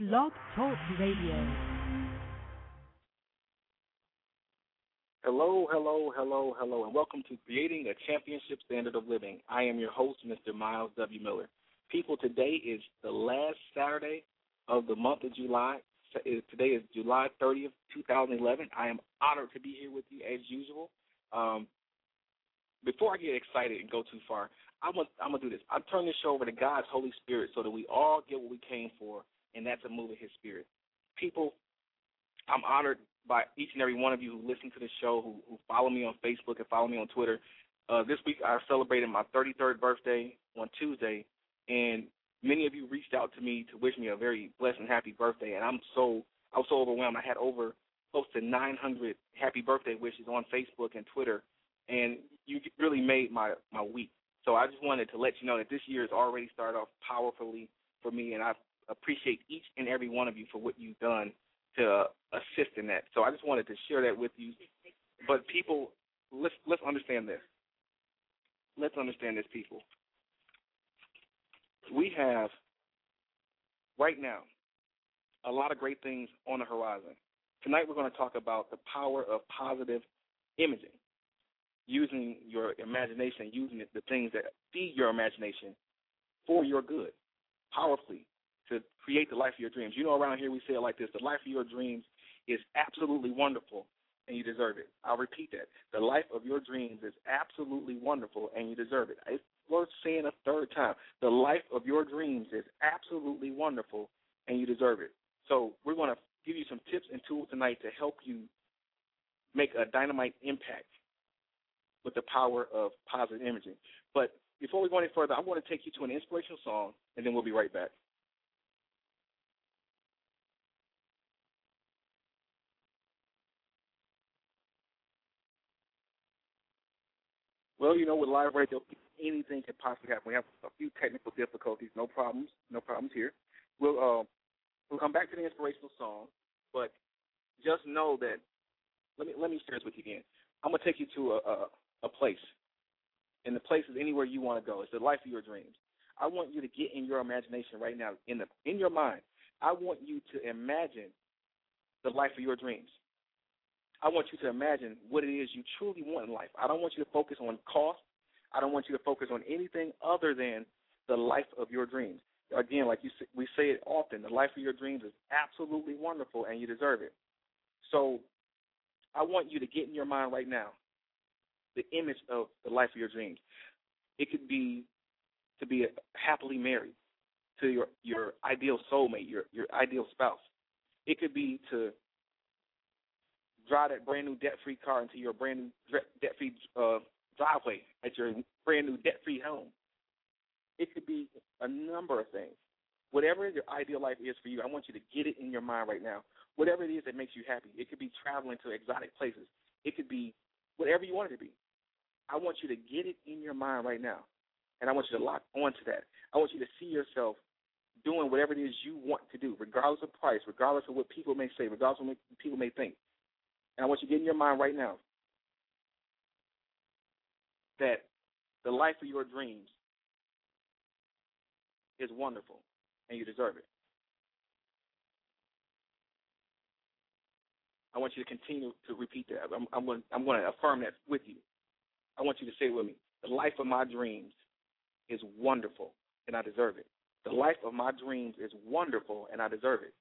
Blog Talk Radio. Hello, hello, hello, hello, and welcome to Creating a Championship Standard of Living. I am your host, Mr. Myles W. Miller. People, today is the last Saturday of the month of July. Today is July 30th, 2011. I am honored to be here with you as usual. Um, before I get excited and go too far, I'm gonna, do this. I turn this show over to God's Holy Spirit so that we all get what we came for, and that's a move of His Spirit. People, I'm honored by each and every one of you who listen to the show, who, who follow me on Facebook and follow me on Twitter. Uh, this week I celebrated my 33rd birthday on Tuesday, and many of you reached out to me to wish me a very blessed and happy birthday, and I'm so I was so overwhelmed. I had over close to 900 happy birthday wishes on Facebook and Twitter, and you really made my my week. So I just wanted to let you know that this year has already started off powerfully for me, and I appreciate each and every one of you for what you've done to assist in that. So I just wanted to share that with you. But people, let's let's understand this. Let's understand this, people. We have right now a lot of great things on the horizon. Tonight we're going to talk about the power of positive imaging using your imagination, using the things that feed your imagination for your good, powerfully to create the life of your dreams. You know, around here we say it like this: the life of your dreams is absolutely wonderful, and you deserve it. I'll repeat that: the life of your dreams is absolutely wonderful, and you deserve it. It's worth saying a third time: the life of your dreams is absolutely wonderful, and you deserve it. So we're going to give you some tips and tools tonight to help you make a dynamite impact with the power of positive imaging. But before we go any further, I want to take you to an inspirational song, and then we'll be right back. Well, you know, with live radio, anything can possibly happen. We have a few technical difficulties. No problems. No problems here. We'll uh, we'll come back to the inspirational song, but just know that. Let me let me share this with you again. I'm gonna take you to a, a a place. And the place is anywhere you want to go. It's the life of your dreams. I want you to get in your imagination right now, in the in your mind. I want you to imagine the life of your dreams. I want you to imagine what it is you truly want in life. I don't want you to focus on cost. I don't want you to focus on anything other than the life of your dreams. Again, like you we say it often, the life of your dreams is absolutely wonderful, and you deserve it. So, I want you to get in your mind right now the image of the life of your dreams. It could be to be happily married to your your ideal soulmate, your your ideal spouse. It could be to drive that brand new debt free car into your brand new debt free uh, driveway at your brand new debt free home. It could be a number of things. Whatever your ideal life is for you, I want you to get it in your mind right now. Whatever it is that makes you happy. It could be traveling to exotic places. It could be whatever you want it to be. I want you to get it in your mind right now. And I want you to lock onto that. I want you to see yourself doing whatever it is you want to do, regardless of price, regardless of what people may say, regardless of what people may think. And I want you to get in your mind right now that the life of your dreams is wonderful and you deserve it. I want you to continue to repeat that. I'm, I'm, going, I'm going to affirm that with you. I want you to say it with me. The life of my dreams is wonderful, and I deserve it. The life of my dreams is wonderful, and I deserve it.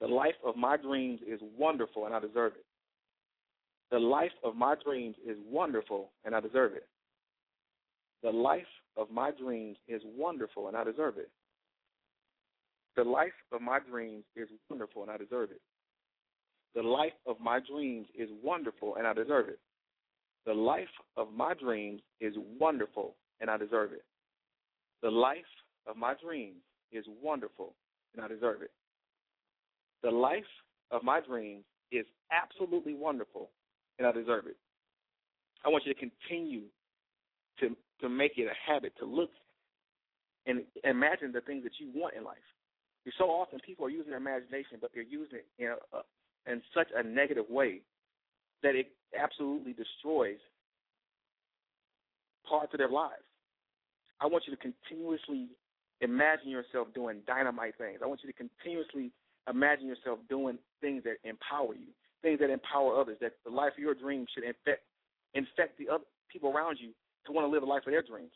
The life of my dreams is wonderful, and I deserve it. The life of my dreams is wonderful, and I deserve it. The life of my dreams is wonderful, and I deserve it. The life of my dreams is wonderful, and I deserve it. The life of my dreams is wonderful, and I deserve it. The life of my dreams is wonderful, and I deserve it. The life of my dreams is wonderful, and I deserve it. The life of my dreams is absolutely wonderful, and I deserve it. I want you to continue to to make it a habit to look and imagine the things that you want in life. So often people are using their imagination, but they're using it in, a, in such a negative way that it absolutely destroys parts of their lives. I want you to continuously imagine yourself doing dynamite things. I want you to continuously imagine yourself doing things that empower you, things that empower others, that the life of your dreams should infect infect the other people around you to want to live a life of their dreams.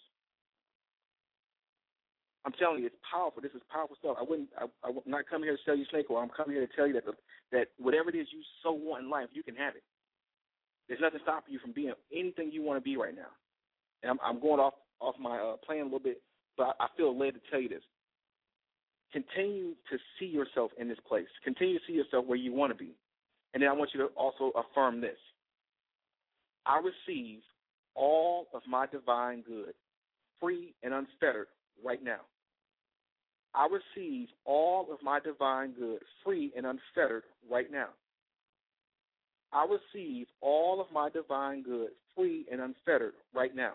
I'm telling you, it's powerful. This is powerful stuff. I wouldn't. I, I'm not coming here to sell you snake oil. I'm coming here to tell you that the, that whatever it is you so want in life, you can have it. There's nothing stopping you from being anything you want to be right now. And I'm, I'm going off off my uh, plan a little bit, but I feel led to tell you this. Continue to see yourself in this place. Continue to see yourself where you want to be. And then I want you to also affirm this. I receive all of my divine good, free and unfettered, right now. I receive all of my divine good, free and unfettered, right now. I receive all of my divine good, free and unfettered, right now.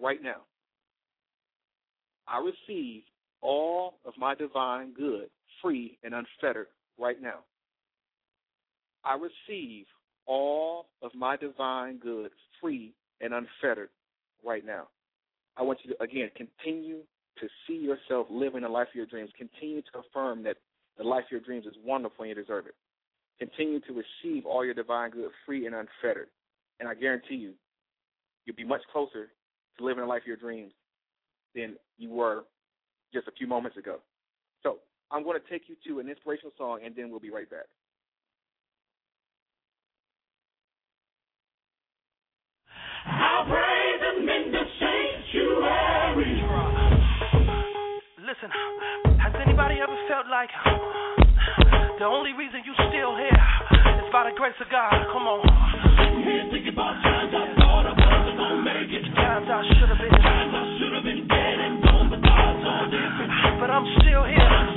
right now. I receive all of my divine good, free and unfettered, right now. I receive all of my divine good, free and unfettered, right now. I want you to, again, continue to see yourself living the life of your dreams. Continue to affirm that the life of your dreams is wonderful and you deserve it. Continue to receive all your divine good free and unfettered. And I guarantee you, you'll be much closer to living the life of your dreams than you were just a few moments ago. So I'm going to take you to an inspirational song, and then we'll be right back. I'll praise him in the sanctuary. Listen, has anybody ever felt like the only reason you still here is by the grace of God? Come on. Times I should have been, been dead and gone, but but I'm still here.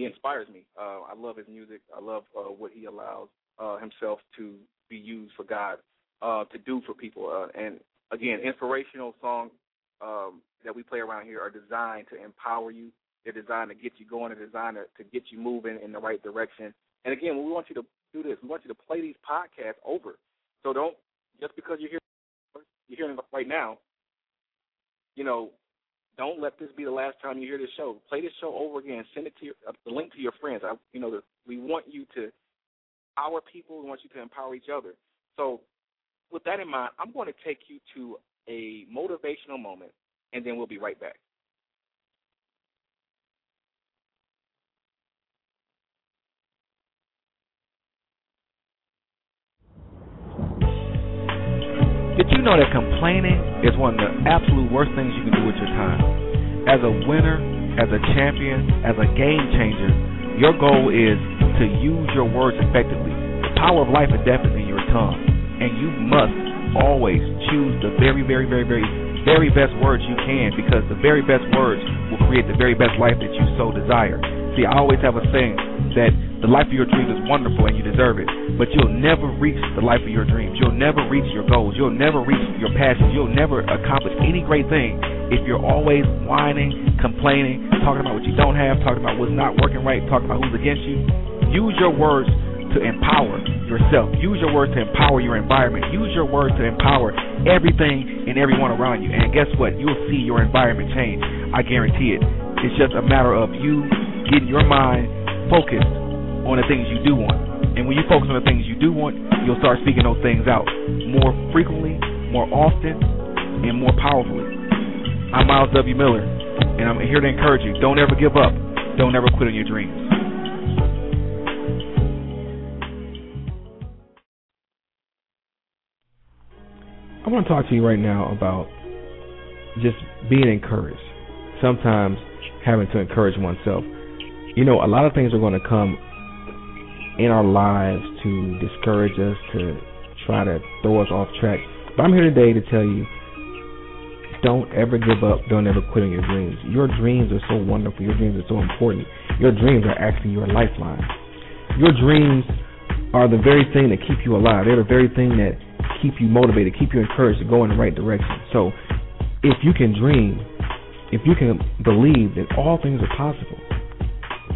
He inspires me. Uh, I love his music. I love uh, what he allows uh, himself to be used for God uh, to do for people. Uh, and again, inspirational songs um, that we play around here are designed to empower you. They're designed to get you going. They're designed to, to get you moving in the right direction. And again, we want you to do this. We want you to play these podcasts over. So don't just because you're here you're hearing right now, you know, don't let this be the last time you hear this show. Play this show over again. Send it to your, uh, the link to your friends. I, you know, the, we want you to our people. We want you to empower each other. So, with that in mind, I'm going to take you to a motivational moment, and then we'll be right back. You know that complaining is one of the absolute worst things you can do with your time? As a winner, as a champion, as a game changer, your goal is to use your words effectively. The power of life and death is in your tongue, and you must always choose the very, very, very, very, very best words you can because the very best words will create the very best life that you so desire. See, I always have a saying that the life of your dreams is wonderful and you deserve it, but you'll never reach the life of your dreams. You'll never reach your goals. You'll never reach your passions. You'll never accomplish any great thing if you're always whining, complaining, talking about what you don't have, talking about what's not working right, talking about who's against you. Use your words to empower yourself. Use your words to empower your environment. Use your words to empower everything and everyone around you. And guess what? You'll see your environment change. I guarantee it. It's just a matter of you getting your mind focused on the things you do want. And when you focus on the things you do want, you'll start speaking those things out more frequently, more often, and more powerfully. I'm Myles W. Miller, and I'm here to encourage you. Don't ever give up. Don't ever quit on your dreams. I want to talk to you right now about just being encouraged. Sometimes having to encourage oneself. You know, a lot of things are going to come in our lives to discourage us, to try to throw us off track. But I'm here today to tell you don't ever give up. Don't ever quit on your dreams. Your dreams are so wonderful. Your dreams are so important. Your dreams are actually your lifeline. Your dreams are the very thing that keep you alive. They're the very thing that keep you motivated, keep you encouraged to go in the right direction. So if you can dream, if you can believe that all things are possible,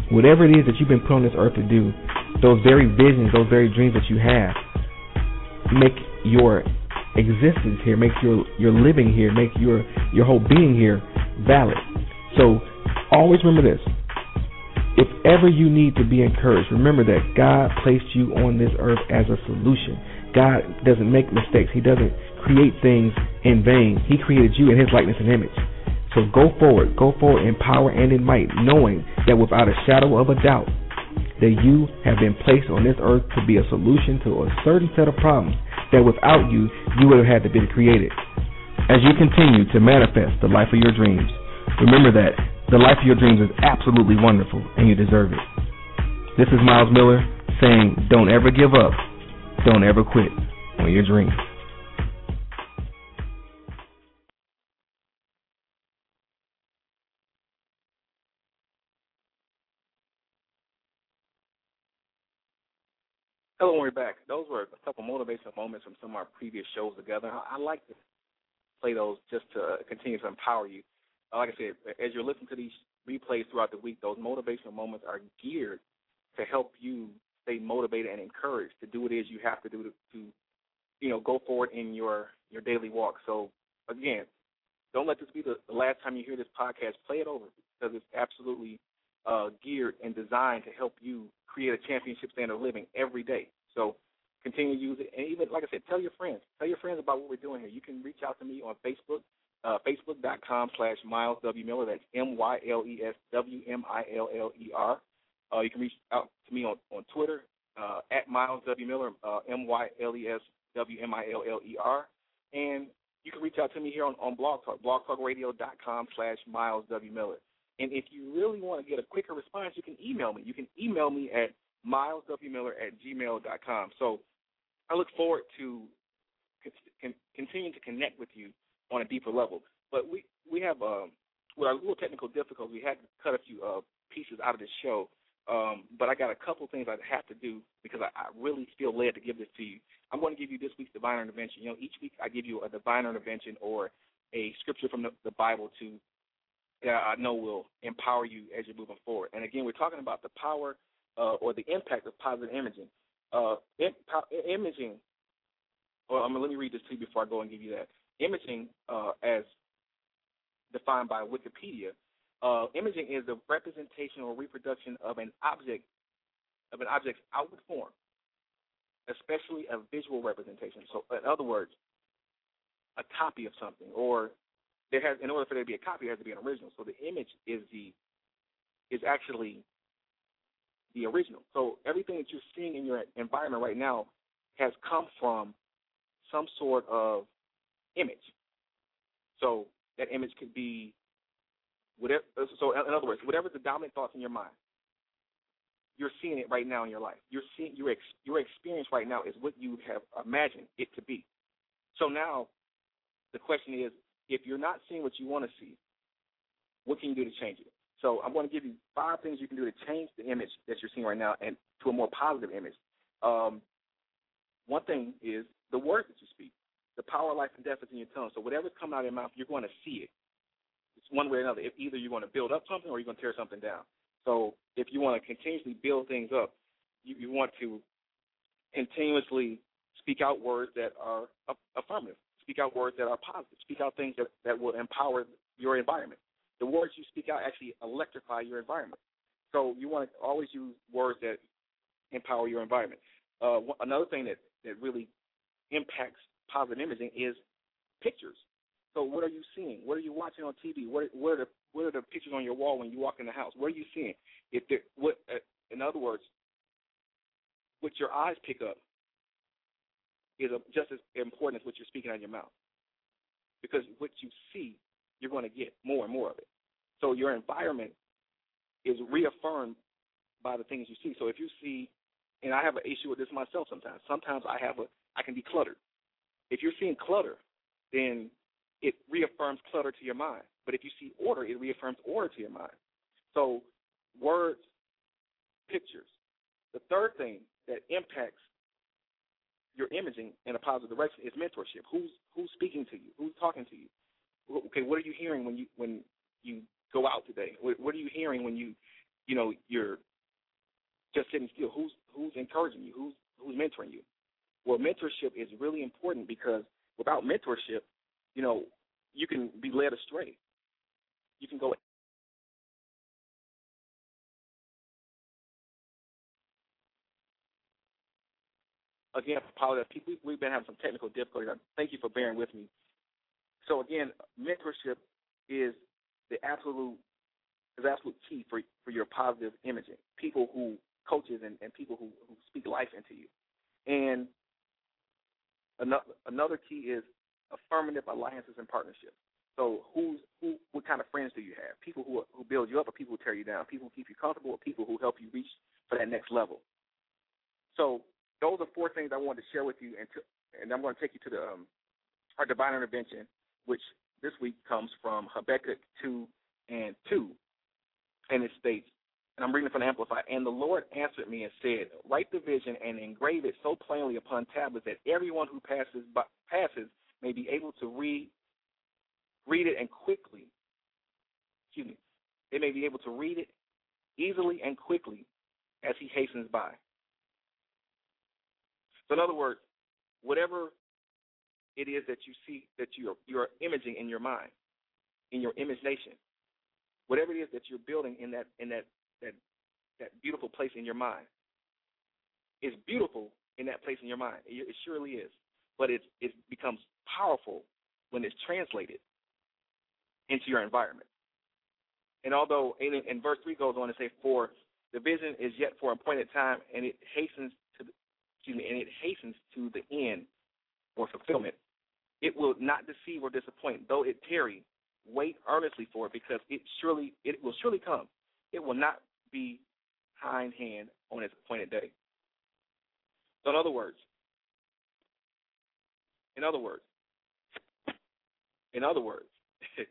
whatever it is that you've been put on this earth to do, those very visions, those very dreams that you have, make your existence here, make your your living here, make your your whole being here valid. So always remember this. If ever you need to be encouraged, remember that God placed you on this earth as a solution. God doesn't make mistakes. He doesn't create things in vain. He created you in his likeness and image. So go forward, go forward in power and in might, knowing that without a shadow of a doubt, that you have been placed on this earth to be a solution to a certain set of problems that without you, you would have had to be created. As you continue to manifest the life of your dreams, remember that the life of your dreams is absolutely wonderful and you deserve it. This is Myles Miller saying, don't ever give up, don't ever quit on your dreams. Hello, and we're back. Those were a couple motivational moments from some of our previous shows together. I, I like to play those just to continue to empower you. Uh, like I said, as you're listening to these replays throughout the week, those motivational moments are geared to help you stay motivated and encouraged to do what it is you have to do to, to you know, go forward in your your daily walk. So again, don't let this be the, the last time you hear this podcast. Play it over because it's absolutely uh, geared and designed to help you create a championship standard of living every day. So continue to use it, and even like I said, tell your friends. Tell your friends about what we're doing here. You can reach out to me on Facebook, uh, facebook.com slash Myles W Miller. That's M Y L E S W M I L L E R. Uh, you can reach out to me on on Twitter uh, at Myles W Miller, uh, M Y L E S W M I L L E R, and you can reach out to me here on, on Blog Talk, blogtalkradio.com slash Myles W Miller. And if you really want to get a quicker response, you can email me. You can email me at myleswmiller at gmail.com. So I look forward to con- continuing to connect with you on a deeper level. But we we have um, with our little technical difficulties, we had to cut a few uh, pieces out of the show. Um, but I got a couple things I have to do because I, I really feel led to give this to you. I'm going to give you this week's divine intervention. You know, each week I give you a divine intervention or a scripture from the, the Bible to that I know will empower you as you're moving forward. And again, we're talking about the power uh, or the impact of positive imaging. Uh, imaging, well, I mean, let me read this to you before I go and give you that. Imaging, uh, as defined by Wikipedia, uh, imaging is the representation or reproduction of an object of an object's outward form, especially a visual representation. So, in other words, a copy of something, or there has in order for there to be a copy, there has to be an original. So the image is the is actually the original. So everything that you're seeing in your environment right now has come from some sort of image. So that image could be whatever. So in other words, whatever the dominant thoughts in your mind, you're seeing it right now in your life. You're seeing your ex, your experience right now is what you have imagined it to be. So now, the question is, if you're not seeing what you want to see, what can you do to change it? So I'm going to give you five things you can do to change the image that you're seeing right now and to a more positive image. Um, one thing is the words that you speak. The power of life and death is in your tongue. So whatever's coming out of your mouth, you're going to see it. It's one way or another. If either you're going to build up something or you're going to tear something down. So if you want to continuously build things up, you, you want to continuously speak out words that are affirmative. Speak out words that are positive. Speak out things that, that will empower your environment. The words you speak out actually electrify your environment. So you want to always use words that empower your environment. Uh, another thing that, that really impacts positive imaging is pictures. So what are you seeing? What are you watching on TV? What what are the what are the pictures on your wall when you walk in the house? What are you seeing? If there, what uh, in other words, what your eyes pick up is just as important as what you're speaking out of your mouth. Because what you see, you're going to get more and more of it. So your environment is reaffirmed by the things you see. So if you see, and I have an issue with this myself sometimes. Sometimes I have a, I can be cluttered. If you're seeing clutter, then it reaffirms clutter to your mind. But if you see order, it reaffirms order to your mind. So words, pictures. The third thing that impacts your imaging in a positive direction is mentorship. Who's who's speaking to you? Who's talking to you? Okay, what are you hearing when you when you go out today? What, what are you hearing when you you know you're just sitting still? Who's who's encouraging you? Who's who's mentoring you? Well, mentorship is really important because without mentorship, you know, you can be led astray. You can go again, apologize. We've been having some technical difficulties. Thank you for bearing with me. So again, mentorship is the absolute is absolute key for for your positive imaging. People who coaches and, and people who, who speak life into you. And another another key is affirmative alliances and partnerships. So who's who what kind of friends do you have? People who who build you up or people who tear you down? People who keep you comfortable or people who help you reach for that next level? So those are four things I wanted to share with you, and to, and I'm going to take you to the um, our divine intervention, which this week comes from Habakkuk two and two, and it states, and I'm reading from the Amplified, and the Lord answered me and said, Write the vision and engrave it so plainly upon tablets that everyone who passes by, passes may be able to read read it and quickly. Excuse me. They may be able to read it easily and quickly as he hastens by. So in other words, whatever it is that you see that you're you're imaging in your mind, in your imagination, whatever it is that you're building in that in that that that beautiful place in your mind, is beautiful in that place in your mind. It, it surely is, but it it becomes powerful when it's translated into your environment. And although in, in verse three goes on to say, "For the vision is yet for appointed time, and it hastens excuse me, and it hastens to the end or fulfillment. It will not deceive or disappoint, though it tarry. Wait earnestly for it, because it surely it will surely come. It will not be hind hand on its appointed day. So, in other words, in other words, In other words,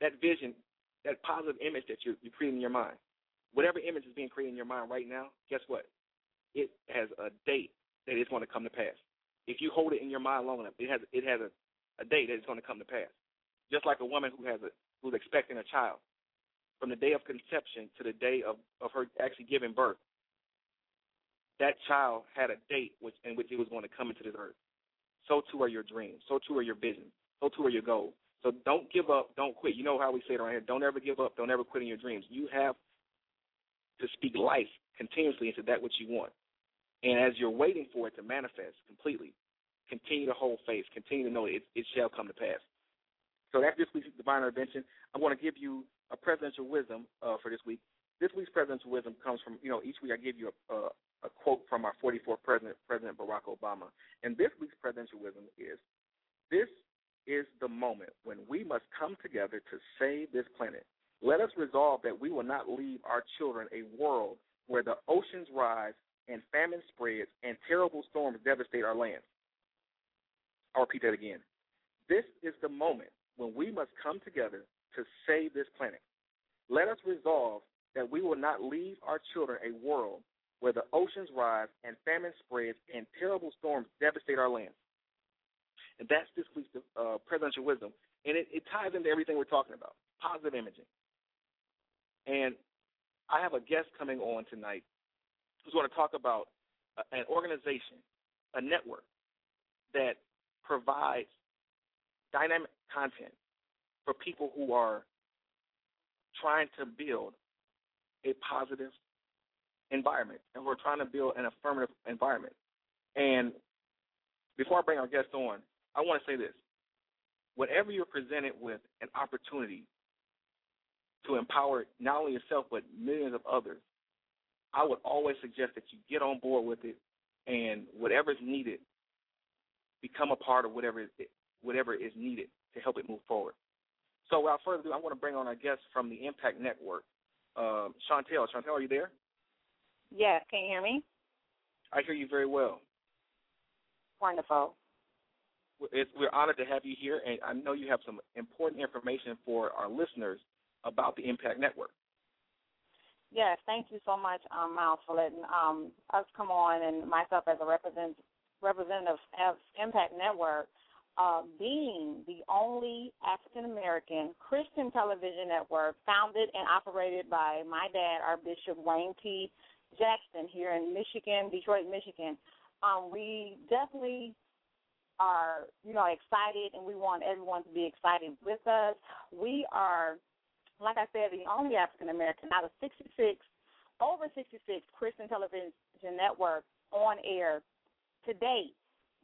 that vision, that positive image that you're, you're creating in your mind, whatever image is being created in your mind right now, guess what? It has a date that it's going to come to pass. If you hold it in your mind long enough, it has it has a, a date that it's going to come to pass. Just like a woman who has a who's expecting a child, from the day of conception to the day of, of her actually giving birth, that child had a date which in which it was going to come into this earth. So too are your dreams. So too are your visions. So too are your goals. So don't give up. Don't quit. You know how we say it around here. Don't ever give up. Don't ever quit in your dreams. You have to speak life continuously into that which you want. And as you're waiting for it to manifest completely, continue to hold faith. Continue to know it, it shall come to pass. So that's this week's divine intervention. I'm going to give you a presidential wisdom uh, for this week. This week's presidential wisdom comes from, you know, each week I give you a, a, a quote from our 44th president, President Barack Obama. And this week's presidential wisdom is this is the moment when we must come together to save this planet. Let us resolve that we will not leave our children a world where the oceans rise and famine spreads and terrible storms devastate our lands. I'll repeat that again. This is the moment when we must come together to save this planet. Let us resolve that we will not leave our children a world where the oceans rise and famine spreads and terrible storms devastate our land. And that's this week's uh, presidential wisdom. And it, it ties into everything we're talking about positive imaging. And I have a guest coming on tonight who's going to talk about an organization, a network that provides dynamic content for people who are trying to build a positive environment and we're trying to build an affirmative environment. And before I bring our guest on, I want to say this. Whenever you're presented with an opportunity to empower not only yourself but millions of others, I would always suggest that you get on board with it and whatever is needed, become a part of whatever is, whatever is needed to help it move forward. So without further ado, I want to bring on our guest from the Impact Network, um, Chantel. Chantel, are you there? Yes. Can you hear me? I hear you very well. Wonderful. It's, we're honored to have you here, and I know you have some important information for our listeners about the Impact Network. Yes, thank you so much, um, Myles, for letting um, us come on and myself as a represent, representative of Impact Network, uh, being the only African American Christian television network founded and operated by my dad, our Bishop Wayne T. Jackson, here in Michigan, Detroit, Michigan. Um, we definitely are, you know, excited, and we want everyone to be excited with us. We are like I said, the only African American out of 66, over 66 Christian television networks on air to date.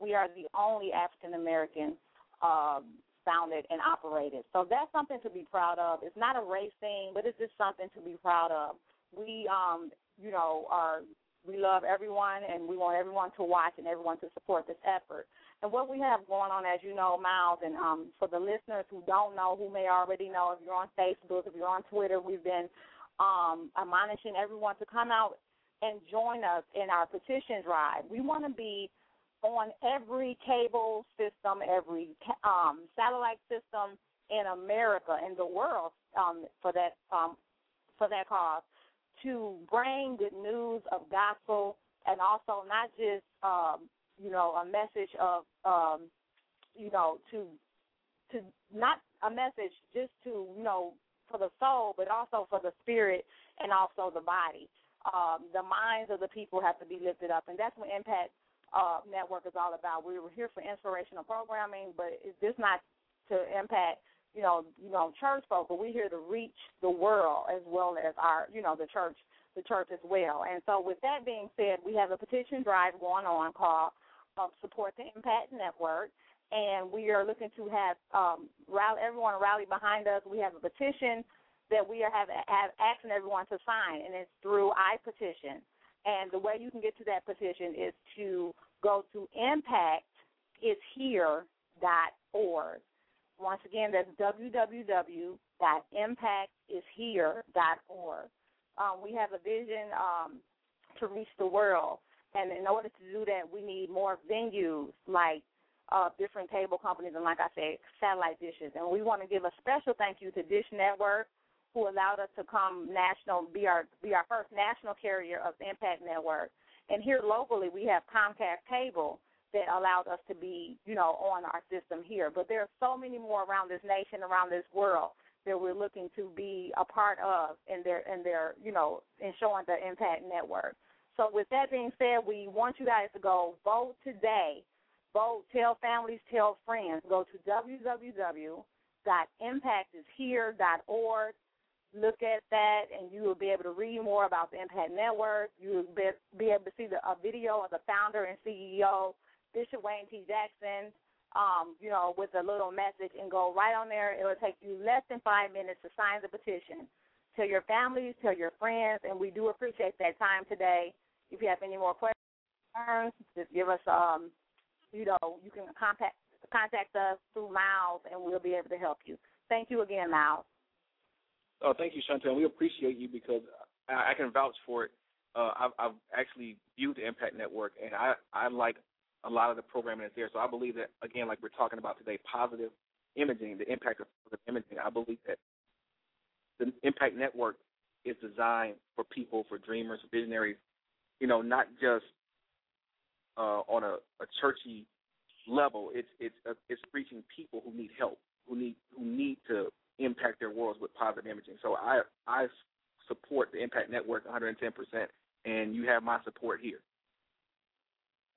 We are the only African American um, founded and operated. So that's something to be proud of. It's not a race thing, but it's just something to be proud of. We, um, you know, are we love everyone and we want everyone to watch and everyone to support this effort. And what we have going on, as you know, Myles, and um, for the listeners who don't know, who may already know, if you're on Facebook, if you're on Twitter, we've been um, admonishing everyone to come out and join us in our petition drive. We want to be on every cable system, every um, satellite system in America, in the world, um, for that um, for that cause, to bring good news of gospel and also not just um, you know, a message of, um, you know, to to not a message just to you know for the soul, but also for the spirit and also the body. Um, the minds of the people have to be lifted up, and that's what Impact uh, Network is all about. We were here for inspirational programming, but it's just not to impact you know, you know, church folk, but we're here to reach the world as well as our, you know, the church, the church as well. And so, with that being said, we have a petition drive going on called um, support the Impact Network, and we are looking to have um, rally, everyone rally behind us. We have a petition that we are have, have asking everyone to sign, and it's through iPetition. And the way you can get to that petition is to go to impactishere.org. Once again, that's www.impactishere.org. Um, we have a vision um, to reach the world. And in order to do that, we need more venues like of different cable companies and, like I said, satellite dishes. And we want to give a special thank you to Dish Network, who allowed us to come national, be our be our first national carrier of Impact Network. And here locally, we have Comcast Cable that allowed us to be, you know, on our system here. But there are so many more around this nation, around this world that we're looking to be a part of in their in their, you know, in showing the Impact Network. So with that being said, we want you guys to go vote today. Vote, tell families, tell friends. Go to www.impactishere.org look at that and you will be able to read more about the Impact Network. You will be, able to see the, a video of the founder and CEO, Bishop Wayne T. Jackson, um, you know, with a little message and go right on there. It will take you less than five minutes to sign the petition. Tell your families, tell your friends, and we do appreciate that time today. If you have any more questions, just give us, um, you know, you can contact contact us through Myles, and we'll be able to help you. Thank you again, Myles. Oh, thank you, Chantel. We appreciate you because I, I can vouch for it. Uh, I've, I've actually viewed the Impact Network, and I, I like a lot of the programming that's there. So I believe that, again, like we're talking about today, positive imaging, the impact of positive imaging. I believe that the Impact Network is designed for people, for dreamers, for visionaries. You know, not just uh, on a, a churchy level. It's it's uh, it's reaching people who need help, who need who need to impact their worlds with positive imaging. So I I support the Impact Network 110%, and you have my support here.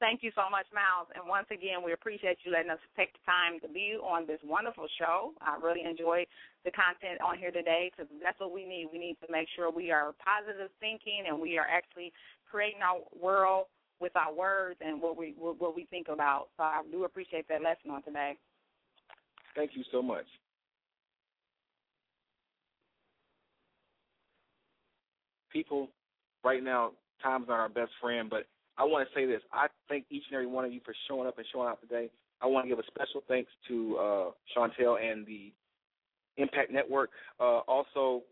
Thank you so much, Myles. And once again, we appreciate you letting us take the time to be on this wonderful show. I really enjoyed the content on here today because that's what we need. We need to make sure we are positive thinking and we are actually creating our world with our words and what we what we think about. So I do appreciate that lesson on today. Thank you so much. people right now, time's not our best friend, but I want to say this. I thank each and every one of you for showing up and showing out today. I want to give a special thanks to uh, Chantel and the Impact Network. Uh, also,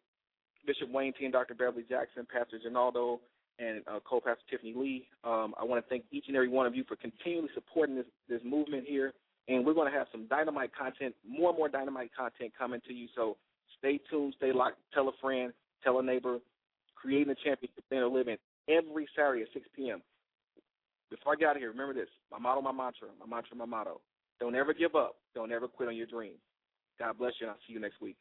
Bishop Wayne T. and Dr. Beverly Jackson, Pastor Ginaldo, and uh, co-pastor Tiffany Lee. Um, I want to thank each and every one of you for continually supporting this this movement here. And we're going to have some dynamite content, more and more dynamite content coming to you. So stay tuned, stay locked, tell a friend, tell a neighbor, creating a championship standard living every Saturday at 6 p.m. Before I get out of here, remember this: my motto, my mantra, my mantra, my motto. Don't ever give up. Don't ever quit on your dreams. God bless you, and I'll see you next week.